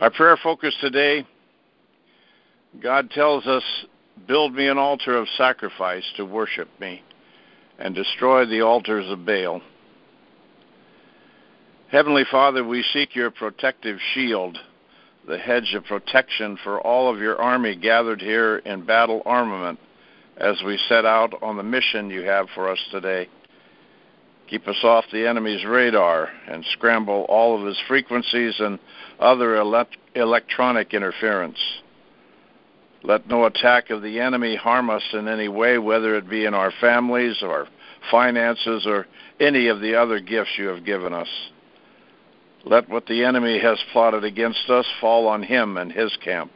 Our prayer focus today God tells us, Build me an altar of sacrifice to worship me, and destroy the altars of Baal. Heavenly Father, we seek your protective shield, the hedge of protection for all of your army gathered here in battle armament as we set out on the mission you have for us today. Keep us off the enemy's radar and scramble all of his frequencies and other elect- electronic interference. Let no attack of the enemy harm us in any way, whether it be in our families or finances or any of the other gifts you have given us. Let what the enemy has plotted against us fall on him and his camp.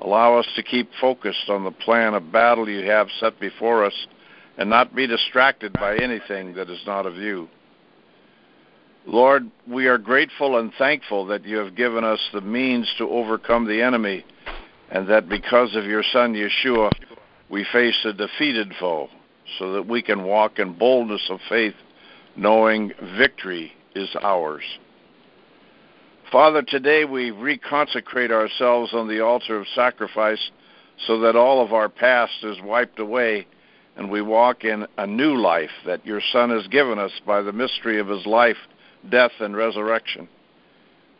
Allow us to keep focused on the plan of battle you have set before us and not be distracted by anything that is not of you. Lord, we are grateful and thankful that you have given us the means to overcome the enemy and that because of your Son Yeshua, we face a defeated foe so that we can walk in boldness of faith, knowing victory is ours. Father, today we reconsecrate ourselves on the altar of sacrifice so that all of our past is wiped away and we walk in a new life that your Son has given us by the mystery of his life, death, and resurrection.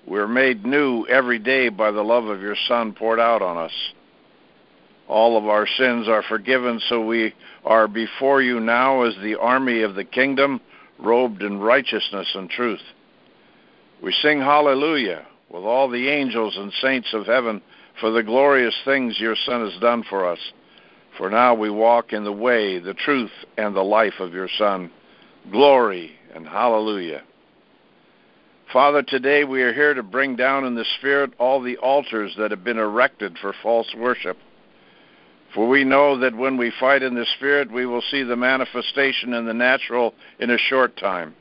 We're made new every day by the love of your Son poured out on us. All of our sins are forgiven, so we are before you now as the army of the kingdom, robed in righteousness and truth. We sing hallelujah with all the angels and saints of heaven for the glorious things your Son has done for us. For now we walk in the way, the truth, and the life of your Son. Glory and hallelujah. Father, today we are here to bring down in the Spirit all the altars that have been erected for false worship. For we know that when we fight in the Spirit, we will see the manifestation in the natural in a short time.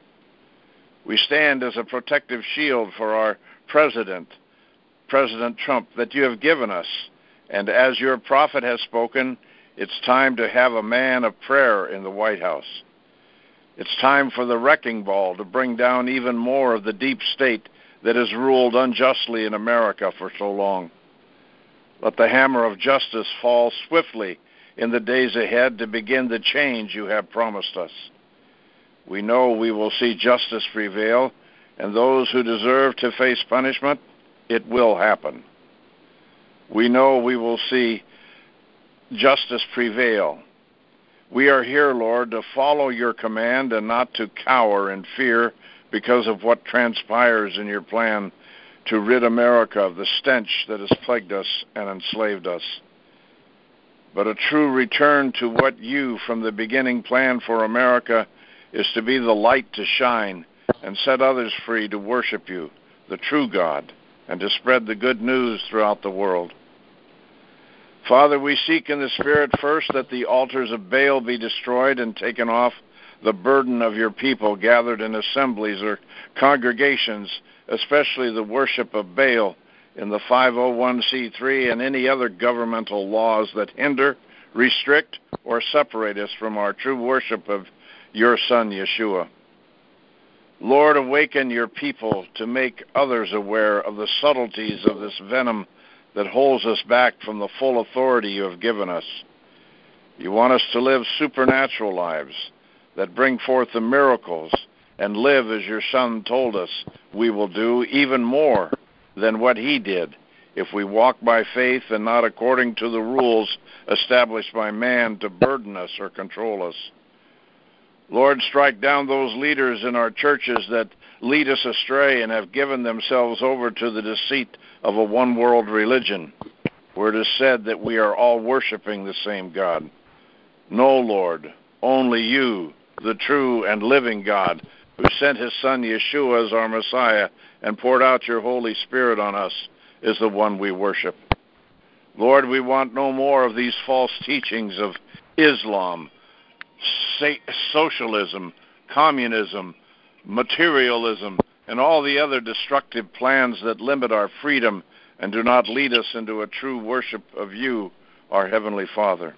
We stand as a protective shield for our president, President Trump, that you have given us. And as your prophet has spoken, it's time to have a man of prayer in the White House. It's time for the wrecking ball to bring down even more of the deep state that has ruled unjustly in America for so long. Let the hammer of justice fall swiftly in the days ahead to begin the change you have promised us. We know we will see justice prevail, and those who deserve to face punishment, it will happen. We know we will see justice prevail. We are here, Lord, to follow your command and not to cower in fear because of what transpires in your plan to rid America of the stench that has plagued us and enslaved us. But a true return to what you, from the beginning, planned for America is to be the light to shine and set others free to worship you, the true God, and to spread the good news throughout the world. Father, we seek in the Spirit first that the altars of Baal be destroyed and taken off the burden of your people gathered in assemblies or congregations, especially the worship of Baal in the 501c3 and any other governmental laws that hinder, restrict, or separate us from our true worship of your Son, Yeshua. Lord, awaken your people to make others aware of the subtleties of this venom that holds us back from the full authority you have given us. You want us to live supernatural lives that bring forth the miracles and live as your Son told us we will do, even more than what he did if we walk by faith and not according to the rules established by man to burden us or control us. Lord, strike down those leaders in our churches that lead us astray and have given themselves over to the deceit of a one world religion, where it is said that we are all worshiping the same God. No, Lord, only you, the true and living God, who sent his Son Yeshua as our Messiah and poured out your Holy Spirit on us, is the one we worship. Lord, we want no more of these false teachings of Islam socialism, communism, materialism, and all the other destructive plans that limit our freedom and do not lead us into a true worship of you, our Heavenly Father.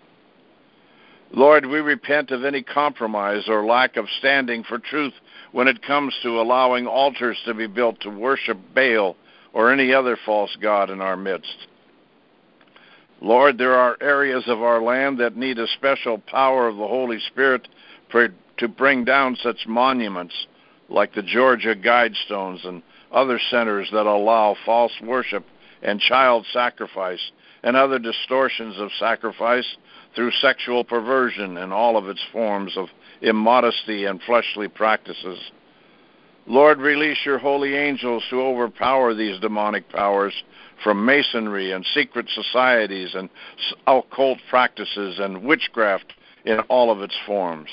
Lord, we repent of any compromise or lack of standing for truth when it comes to allowing altars to be built to worship Baal or any other false god in our midst. Lord, there are areas of our land that need a special power of the Holy Spirit for, to bring down such monuments like the Georgia Guidestones and other centers that allow false worship and child sacrifice and other distortions of sacrifice through sexual perversion and all of its forms of immodesty and fleshly practices. Lord, release your holy angels to overpower these demonic powers from masonry and secret societies and occult practices and witchcraft in all of its forms.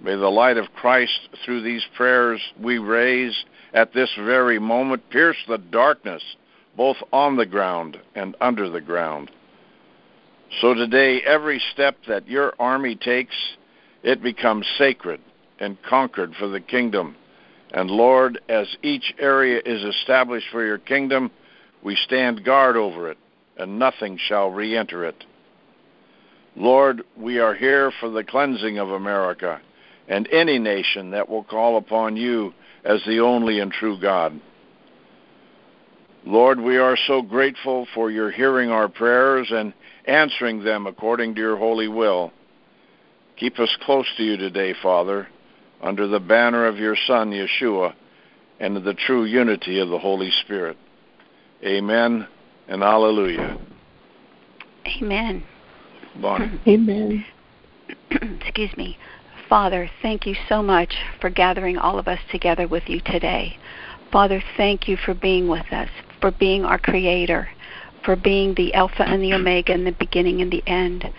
May the light of Christ through these prayers we raise at this very moment pierce the darkness both on the ground and under the ground. So today, every step that your army takes, it becomes sacred and conquered for the kingdom. And Lord, as each area is established for your kingdom, we stand guard over it, and nothing shall re enter it. Lord, we are here for the cleansing of America and any nation that will call upon you as the only and true God. Lord, we are so grateful for your hearing our prayers and answering them according to your holy will. Keep us close to you today, Father, under the banner of your Son, Yeshua, and the true unity of the Holy Spirit. Amen and Alleluia. Amen. Bonnie. Amen. Excuse me. Father, thank you so much for gathering all of us together with you today. Father, thank you for being with us, for being our Creator, for being the Alpha and the Omega and the beginning and the end.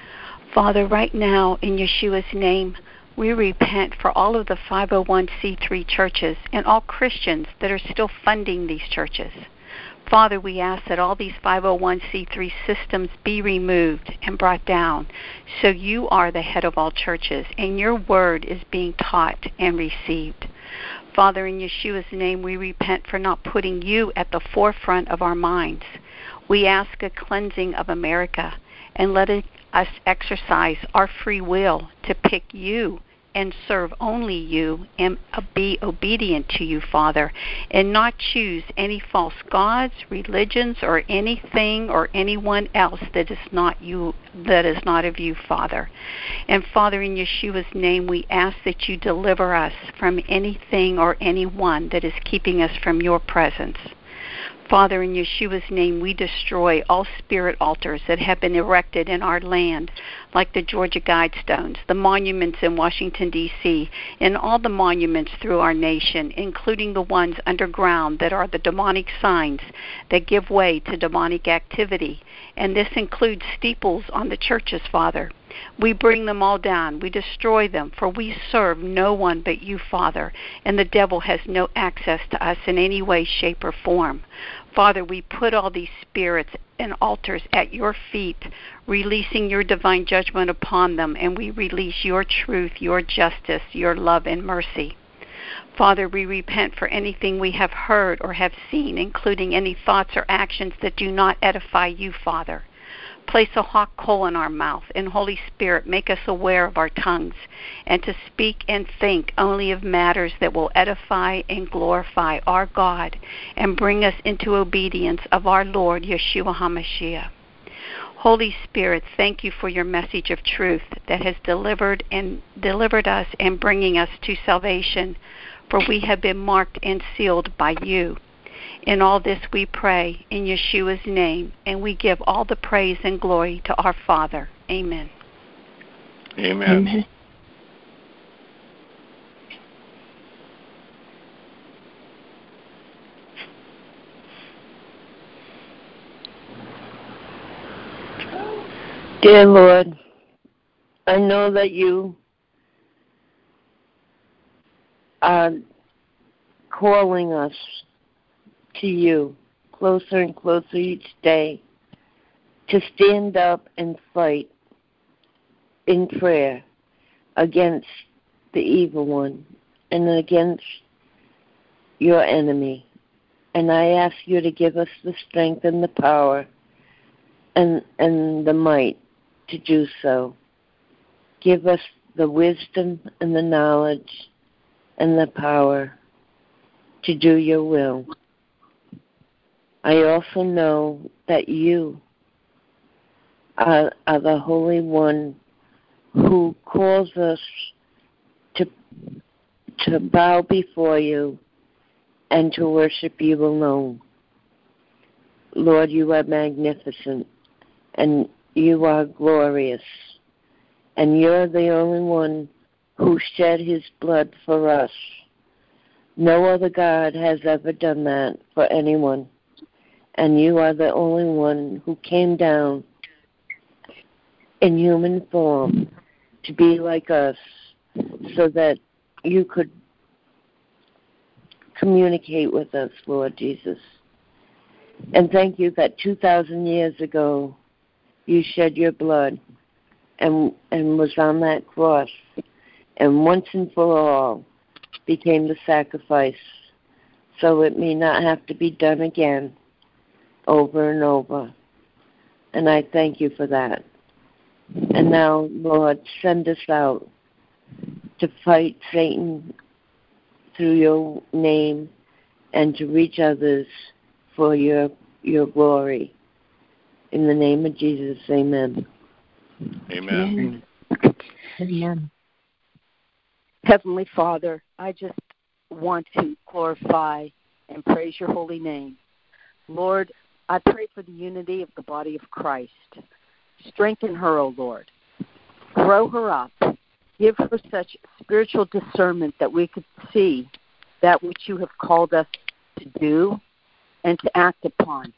Father, right now, in Yeshua's name, we repent for all of the 501c3 churches and all Christians that are still funding these churches. Father, we ask that all these 501c3 systems be removed and brought down so you are the head of all churches and your word is being taught and received. Father, in Yeshua's name, we repent for not putting you at the forefront of our minds. We ask a cleansing of America and let us exercise our free will to pick you and serve only you and be obedient to you, Father, and not choose any false gods, religions, or anything or anyone else that is not you that is not of you, Father. And Father, in Yeshua's name, we ask that you deliver us from anything or anyone that is keeping us from your presence. Father, in Yeshua's name, we destroy all spirit altars that have been erected in our land, like the Georgia Guidestones, the monuments in Washington, D.C., and all the monuments through our nation, including the ones underground that are the demonic signs that give way to demonic activity. And this includes steeples on the churches, Father. We bring them all down. We destroy them, for we serve no one but you, Father, and the devil has no access to us in any way, shape, or form. Father, we put all these spirits and altars at your feet, releasing your divine judgment upon them, and we release your truth, your justice, your love, and mercy. Father, we repent for anything we have heard or have seen, including any thoughts or actions that do not edify you, Father. Place a hot coal in our mouth, and Holy Spirit, make us aware of our tongues, and to speak and think only of matters that will edify and glorify our God, and bring us into obedience of our Lord Yeshua HaMashiach. Holy Spirit, thank you for your message of truth that has delivered and delivered us and bringing us to salvation, for we have been marked and sealed by you. In all this we pray in Yeshua's name, and we give all the praise and glory to our Father. Amen. Amen. Amen. Dear Lord, I know that you are calling us to you closer and closer each day to stand up and fight in prayer against the evil one and against your enemy. And I ask you to give us the strength and the power and and the might to do so. Give us the wisdom and the knowledge and the power to do your will. I also know that you are, are the Holy One who calls us to to bow before you and to worship you alone. Lord, you are magnificent and you are glorious. And you're the only one who shed his blood for us. No other God has ever done that for anyone. And you are the only one who came down in human form to be like us so that you could communicate with us, Lord Jesus. And thank you that 2,000 years ago you shed your blood and, and was on that cross and once and for all became the sacrifice so it may not have to be done again over and over. And I thank you for that. And now, Lord, send us out to fight Satan through your name and to reach others for your your glory. In the name of Jesus, amen. Amen. Amen. Heavenly Father, I just want to glorify and praise your holy name. Lord, I pray for the unity of the body of Christ. Strengthen her, O Lord. Grow her up. Give her such spiritual discernment that we could see that which you have called us to do and to act upon.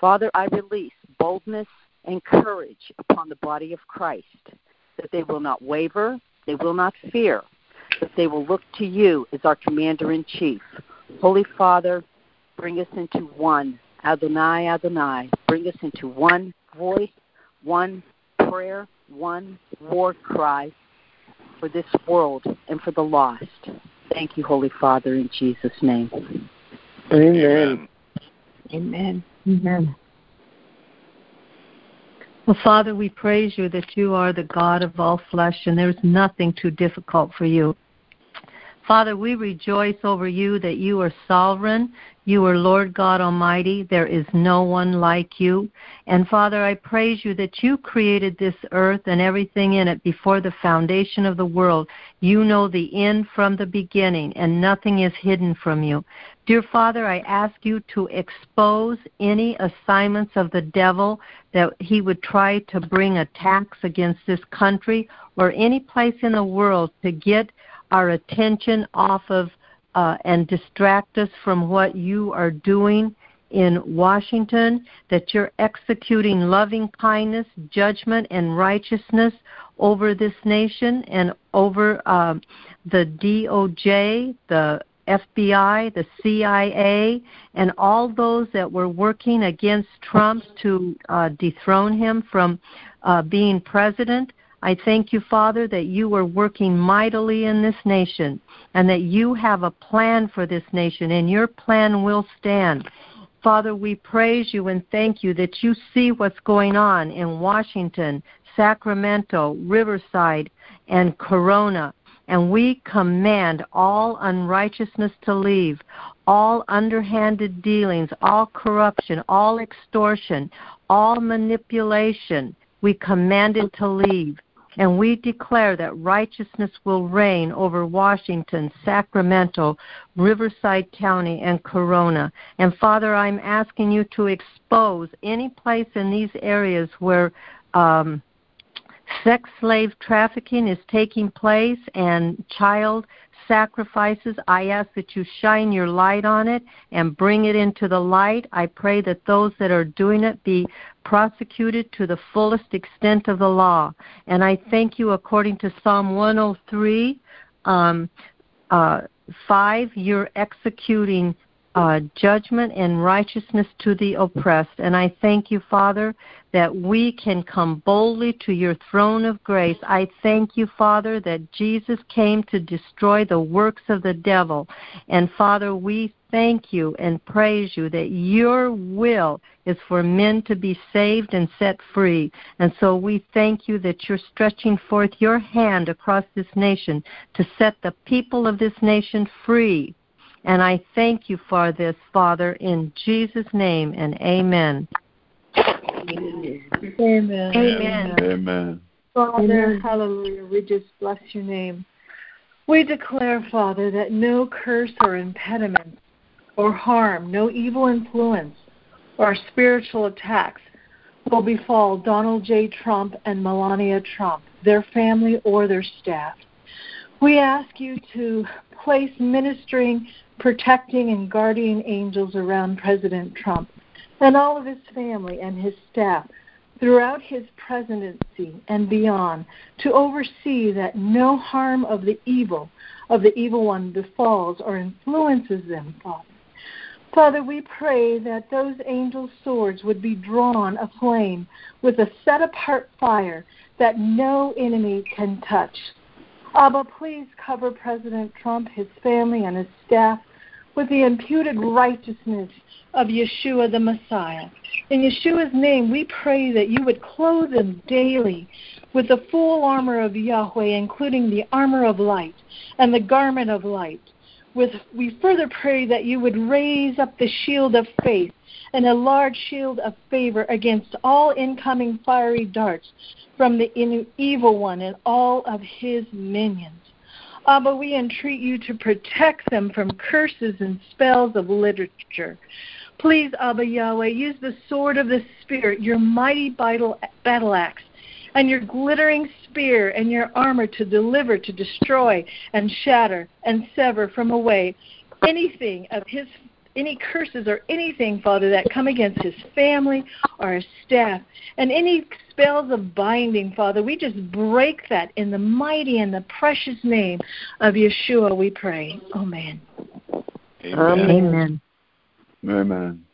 Father, I release boldness and courage upon the body of Christ, that they will not waver, they will not fear, but they will look to you as our commander in chief. Holy Father, bring us into one. Adonai, Adonai, bring us into one voice, one prayer, one war cry for this world and for the lost. Thank you, Holy Father, in Jesus' name. Amen. Amen. Amen. Well, Father, we praise you that you are the God of all flesh and there's nothing too difficult for you. Father, we rejoice over you that you are sovereign. You are Lord God Almighty. There is no one like you. And Father, I praise you that you created this earth and everything in it before the foundation of the world. You know the end from the beginning, and nothing is hidden from you. Dear Father, I ask you to expose any assignments of the devil that he would try to bring attacks against this country or any place in the world to get our attention off of uh, and distract us from what you are doing in Washington, that you're executing loving kindness, judgment, and righteousness over this nation and over uh, the DOJ, the FBI, the CIA, and all those that were working against Trump to uh, dethrone him from uh, being president. I thank you, Father, that you are working mightily in this nation and that you have a plan for this nation, and your plan will stand. Father, we praise you and thank you that you see what's going on in Washington, Sacramento, Riverside, and Corona. And we command all unrighteousness to leave, all underhanded dealings, all corruption, all extortion, all manipulation. We command it to leave. And we declare that righteousness will reign over Washington, Sacramento, Riverside County, and Corona. And Father, I'm asking you to expose any place in these areas where um, sex slave trafficking is taking place and child sacrifices. I ask that you shine your light on it and bring it into the light. I pray that those that are doing it be prosecuted to the fullest extent of the law. And I thank you according to Psalm 103 um, uh, 5, you're executing uh, judgment and righteousness to the oppressed. And I thank you, Father, that we can come boldly to your throne of grace. I thank you, Father, that Jesus came to destroy the works of the devil. And Father, we thank you and praise you that your will is for men to be saved and set free. And so we thank you that you're stretching forth your hand across this nation to set the people of this nation free And I thank you for this, Father, in Jesus' name, and amen. Amen. Amen. Amen. Father, Amen. hallelujah, we just bless your name. We declare, Father, that no curse or impediment or harm, no evil influence or spiritual attacks will befall Donald J. Trump and Melania Trump, their family, or their staff. We ask you to place ministering, protecting, and guardian angels around President Trump and all of his family and his staff throughout his presidency and beyond to oversee that no harm of the evil of the evil one befalls or influences them, Father. Father, we pray that those angel swords would be drawn aflame with a set apart fire that no enemy can touch. Abba, please cover President Trump, his family, and his staff with the imputed righteousness of Yeshua the Messiah. In Yeshua's name, we pray that you would clothe them daily with the full armor of Yahweh, including the armor of light and the garment of light. With, we further pray that you would raise up the shield of faith and a large shield of favor against all incoming fiery darts from the evil one and all of his minions. Abba, we entreat you to protect them from curses and spells of literature. Please, Abba Yahweh, use the sword of the Spirit, your mighty battle, battle axe, and your glittering spear and your armor to deliver, to destroy, and shatter, and sever from away anything of his any curses or anything, Father, that come against his family or his staff, and any spells of binding, Father, we just break that in the mighty and the precious name of Yeshua, we pray. Amen. Amen. Amen. Amen.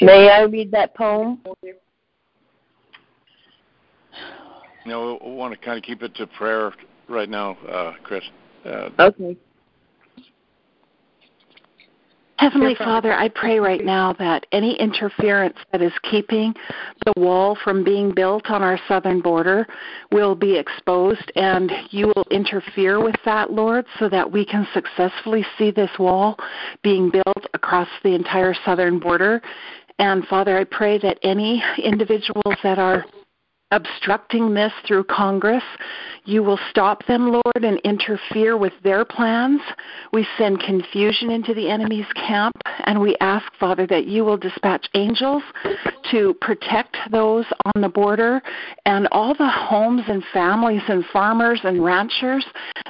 May I read that poem? You know, we want to kind of keep it to prayer right now, uh, Chris. Uh, Okay. Heavenly Father, I pray right now that any interference that is keeping the wall from being built on our southern border will be exposed and you will interfere with that, Lord, so that we can successfully see this wall being built across the entire southern border. And Father, I pray that any individuals that are obstructing this through Congress. You will stop them, Lord, and interfere with their plans. We send confusion into the enemy's camp, and we ask, Father, that you will dispatch angels to protect those on the border and all the homes and families and farmers and ranchers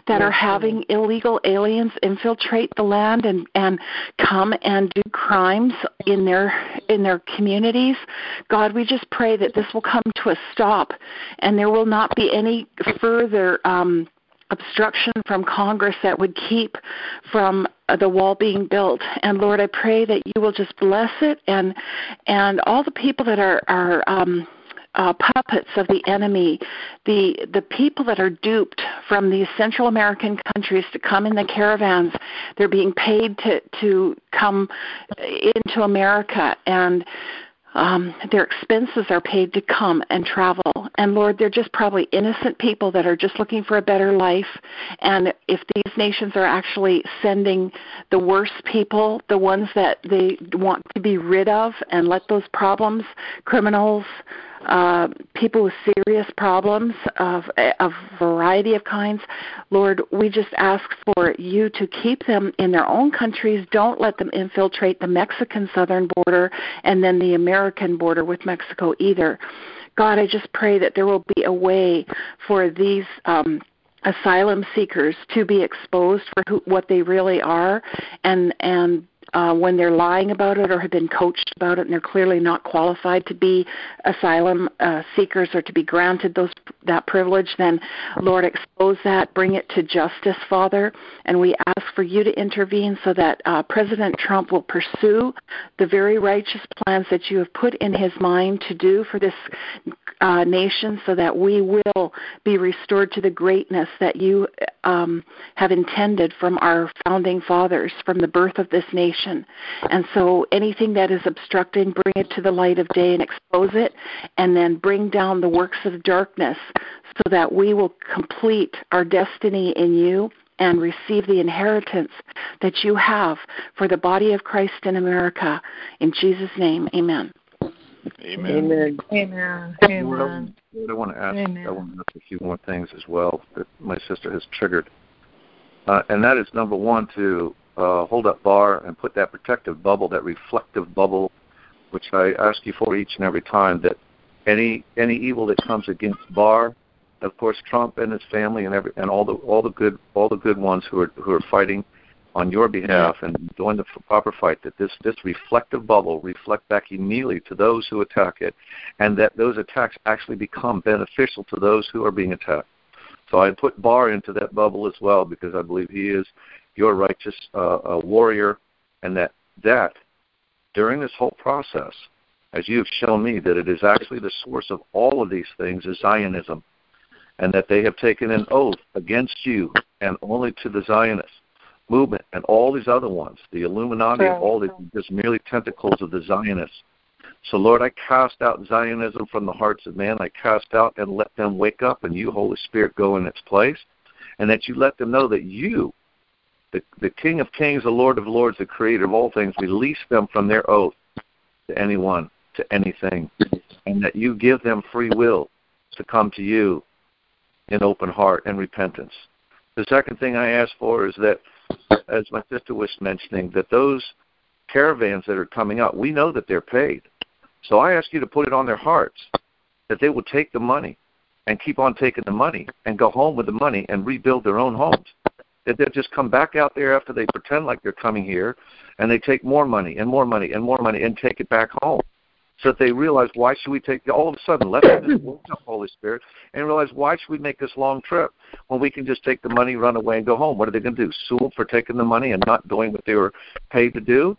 that are having illegal aliens infiltrate the land and, and come and do crimes in their in their communities. God, we just pray that this will come to a stop and there will not be any further um, obstruction from Congress that would keep from uh, the wall being built. And Lord, I pray that you will just bless it and and all the people that are are um, uh, puppets of the enemy, the the people that are duped from these Central American countries to come in the caravans, they're being paid to to come into America and um, their expenses are paid to come and travel. And Lord, they're just probably innocent people that are just looking for a better life. And if these nations are actually sending the worst people, the ones that they want to be rid of, and let those problems, criminals, uh, people with serious problems of a variety of kinds. Lord, we just ask for you to keep them in their own countries. Don't let them infiltrate the Mexican southern border and then the American border with Mexico either. God, I just pray that there will be a way for these. Um, asylum seekers to be exposed for who, what they really are and and uh, when they're lying about it or have been coached about it and they're clearly not qualified to be asylum uh, seekers or to be granted those that privilege, then Lord expose that, bring it to justice, Father, and we ask for you to intervene so that uh, President Trump will pursue the very righteous plans that you have put in his mind to do for this uh, nation, so that we will be restored to the greatness that you um, have intended from our founding fathers, from the birth of this nation opposition. And so anything that is obstructing, bring it to the light of day and expose it, and then bring down the works of darkness so that we will complete our destiny in you and receive the inheritance that you have for the body of Christ in America. In Jesus' name, amen. Amen. Amen. Amen. Amen. I want to ask. Amen. I want to ask a few more things as well that my sister has triggered, uh, and that is number one to uh, hold up Barr and put that protective bubble, that reflective bubble, which I ask you for each and every time. That any any evil that comes against Barr, of course, Trump and his family and every and all the all the good all the good ones who are who are fighting on your behalf and doing the proper fight, that this, this reflective bubble reflect back immediately to those who attack it, and that those attacks actually become beneficial to those who are being attacked. So I put Barr into that bubble as well because I believe he is your righteous uh, warrior, and that that during this whole process, as you have shown me, that it is actually the source of all of these things is Zionism, and that they have taken an oath against you and only to the Zionists movement and all these other ones, the Illuminati, right. all these just merely tentacles of the Zionists. So, Lord, I cast out Zionism from the hearts of man. I cast out and let them wake up, and you, Holy Spirit, go in its place, and that you let them know that you, the, the King of Kings, the Lord of Lords, the Creator of all things, release them from their oath to anyone, to anything, and that you give them free will to come to you in open heart and repentance. The second thing I ask for is that as my sister was mentioning, that those caravans that are coming out, we know that they're paid. So I ask you to put it on their hearts that they will take the money and keep on taking the money and go home with the money and rebuild their own homes. That they'll just come back out there after they pretend like they're coming here and they take more money and more money and more money and take it back home so that they realize why should we take all of a sudden let wake up Holy Spirit and realize why should we make this long trip when we can just take the money, run away, and go home? What are they going to do? Sue them for taking the money and not doing what they were paid to do?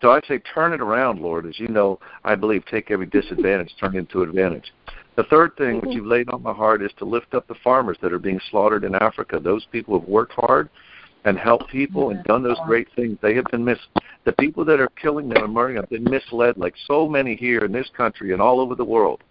So I say turn it around, Lord. As you know, I believe take every disadvantage, turn it into advantage. The third thing which mm-hmm. you've laid on my heart is to lift up the farmers that are being slaughtered in Africa. Those people have worked hard and helped people and done those great things. They have been mis the people that are killing them and murdering them have been misled like so many here in this country and all over the world.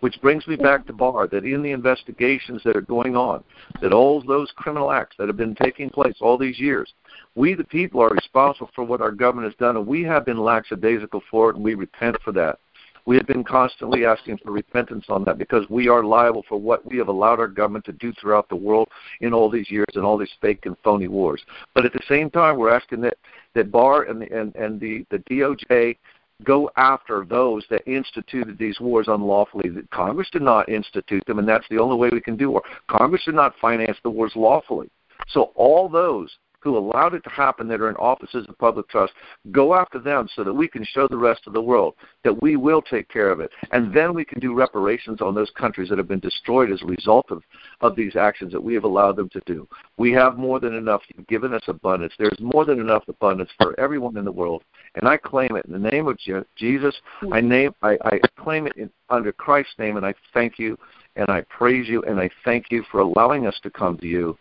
Which brings me back to Barr that in the investigations that are going on, that all those criminal acts that have been taking place all these years, we the people are responsible for what our government has done and we have been lackadaisical for it and we repent for that. We have been constantly asking for repentance on that because we are liable for what we have allowed our government to do throughout the world in all these years and all these fake and phony wars. But at the same time, we're asking that that Barr and the, and, and the, the DOJ go after those that instituted these wars unlawfully. Congress did not institute them, and that's the only way we can do war. Congress did not finance the wars lawfully. So all those who allowed it to happen that are in offices of public trust, go after them so that we can show the rest of the world that we will take care of it. And then we can do reparations on those countries that have been destroyed as a result of, of these actions that we have allowed them to do. We have more than enough. You've given us abundance. There's more than enough abundance for everyone in the world. And I claim it in the name of Jesus. Hmm. I name I, I claim it in, under Christ's name and I thank you and I praise you and I thank you for allowing us to come to you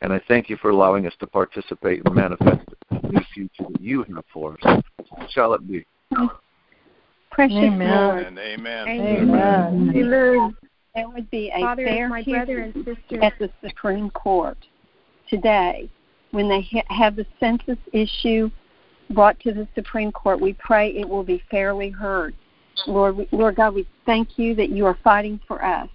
and I thank you for allowing us to participate and manifest the new future that you have for us. Shall it be? Precious Amen. Lord. And amen. Amen. Amen. That would be a Father, fair my brother and sister. at the Supreme Court today when they ha- have the census issue brought to the Supreme Court. We pray it will be fairly heard. Lord, we, Lord God, we thank you that you are fighting for us.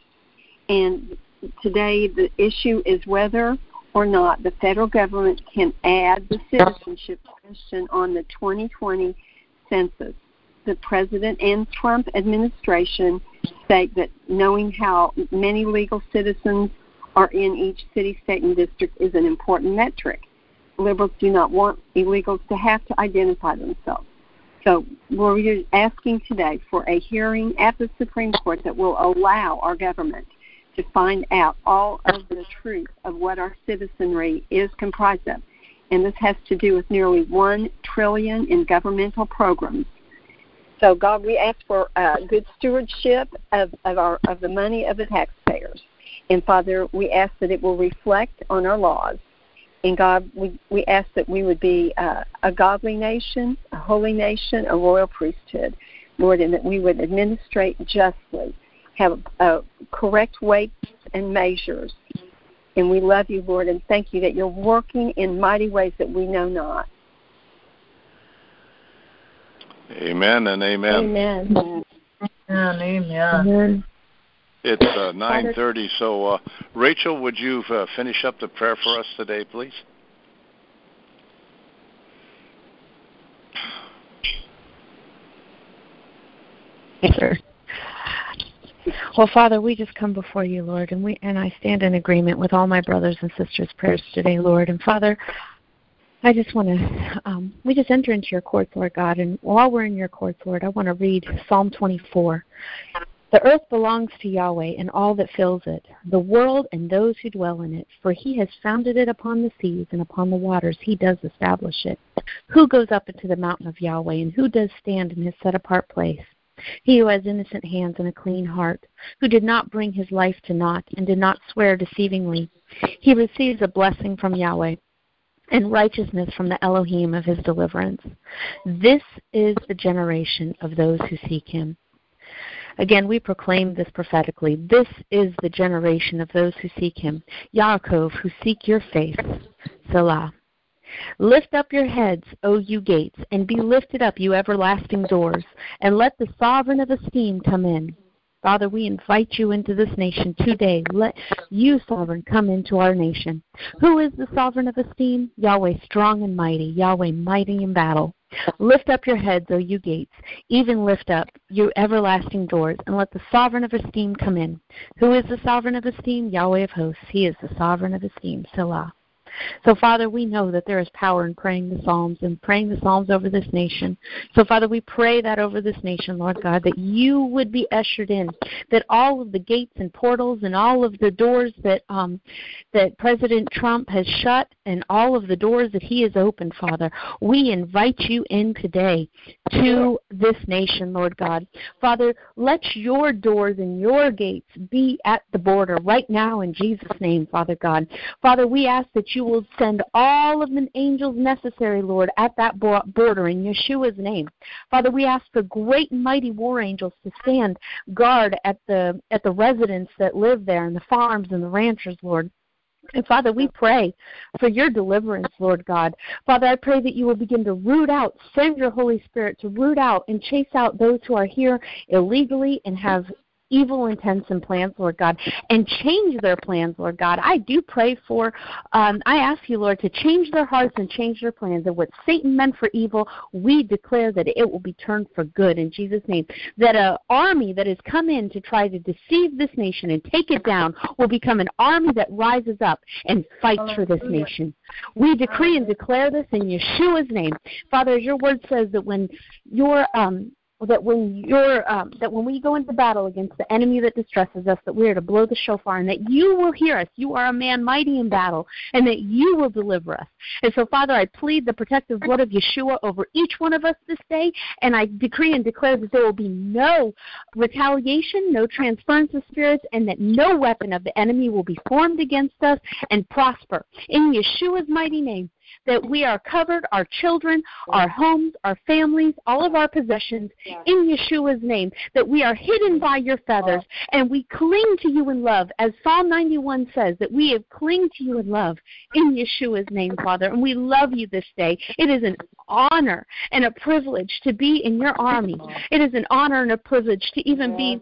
And today the issue is whether or not the federal government can add the citizenship question on the 2020 census. The president and Trump administration state that knowing how many legal citizens are in each city, state, and district is an important metric. Liberals do not want illegals to have to identify themselves. So we're asking today for a hearing at the Supreme Court that will allow our government to find out all of the truth of what our citizenry is comprised of. And this has to do with nearly one trillion in governmental programs. So God, we ask for uh, good stewardship of, of our of the money of the taxpayers. And Father, we ask that it will reflect on our laws And God, we, we ask that we would be uh, a godly nation, a holy nation, a royal priesthood, Lord, and that we would administrate justly, have uh, correct weights and measures. And we love you, Lord, and thank you that you're working in mighty ways that we know not. Amen and amen. Amen. Amen. Amen. Amen. It's uh, 9:30. So, uh, Rachel, would you uh, finish up the prayer for us today, please? Sure. Well, Father, we just come before you, Lord, and we and I stand in agreement with all my brothers and sisters' prayers today, Lord. And Father, I just want to, um, we just enter into your courts, Lord God, and while we're in your courts, Lord, I want to read Psalm 24. The earth belongs to Yahweh and all that fills it, the world and those who dwell in it, for he has founded it upon the seas and upon the waters he does establish it. Who goes up into the mountain of Yahweh, and who does stand in his set apart place? He who has innocent hands and a clean heart, who did not bring his life to naught and did not swear deceivingly. He receives a blessing from Yahweh and righteousness from the Elohim of his deliverance. This is the generation of those who seek him. Again, we proclaim this prophetically. This is the generation of those who seek him, Yaakov, who seek your face. Selah. Lift up your heads, O you gates, and be lifted up, you everlasting doors, and let the sovereign of esteem come in. Father, we invite you into this nation today. Let you, sovereign, come into our nation. Who is the sovereign of esteem? Yahweh, strong and mighty, Yahweh, mighty in battle. Lift up your heads, O you gates, even lift up, you everlasting doors, and let the sovereign of esteem come in. Who is the sovereign of esteem? Yahweh of hosts. He is the sovereign of esteem. Selah. So, Father, we know that there is power in praying the Psalms and praying the Psalms over this nation. So, Father, we pray that over this nation, Lord God, that you would be ushered in, that all of the gates and portals and all of the doors that um, that President Trump has shut and all of the doors that he has opened, Father, we invite you in today to this nation, Lord God. Father, let your doors and your gates be at the border right now in Jesus' name, Father God. Father, we ask that you will send all of the angels necessary, Lord, at that border in Yeshua's name. Father, we ask for great and mighty war angels to stand guard at the at the residents that live there and the farms and the ranchers, Lord. And Father, we pray for your deliverance, Lord God. Father, I pray that you will begin to root out, send your Holy Spirit to root out and chase out those who are here illegally and have evil intents and plans, Lord God, and change their plans, Lord God. I do pray for, um, I ask you, Lord, to change their hearts and change their plans. And what Satan meant for evil, we declare that it will be turned for good in Jesus' name. That an army that has come in to try to deceive this nation and take it down will become an army that rises up and fights for this nation. We decree and declare this in Yeshua's name. Father, as your word says that when your um, that when you're um, that when we go into battle against the enemy that distresses us, that we are to blow the shofar, and that you will hear us. You are a man mighty in battle, and that you will deliver us. And so, Father, I plead the protective blood of Yeshua over each one of us this day, and I decree and declare that there will be no retaliation, no transference of spirits, and that no weapon of the enemy will be formed against us and prosper. In Yeshua's mighty name, that we are covered, our children, our homes, our families, all of our possessions in Yeshua's name, that we are hidden by your feathers oh. and we cling to you in love, as Psalm 91 says, that we have cling to you in love in Yeshua's name, Father. And we love you this day. It is an honor and a privilege to be in your army. It is an honor and a privilege to even be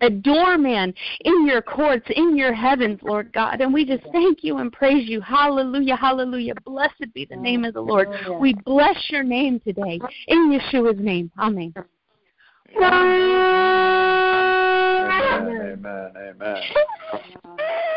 a doorman in your courts, in your heavens, Lord God. And we just thank you and praise you. Hallelujah, hallelujah. Blessed be the mm. name of the Lord. We bless your name today. In Yeshua's name. Amen. Amen. Amen. Amen.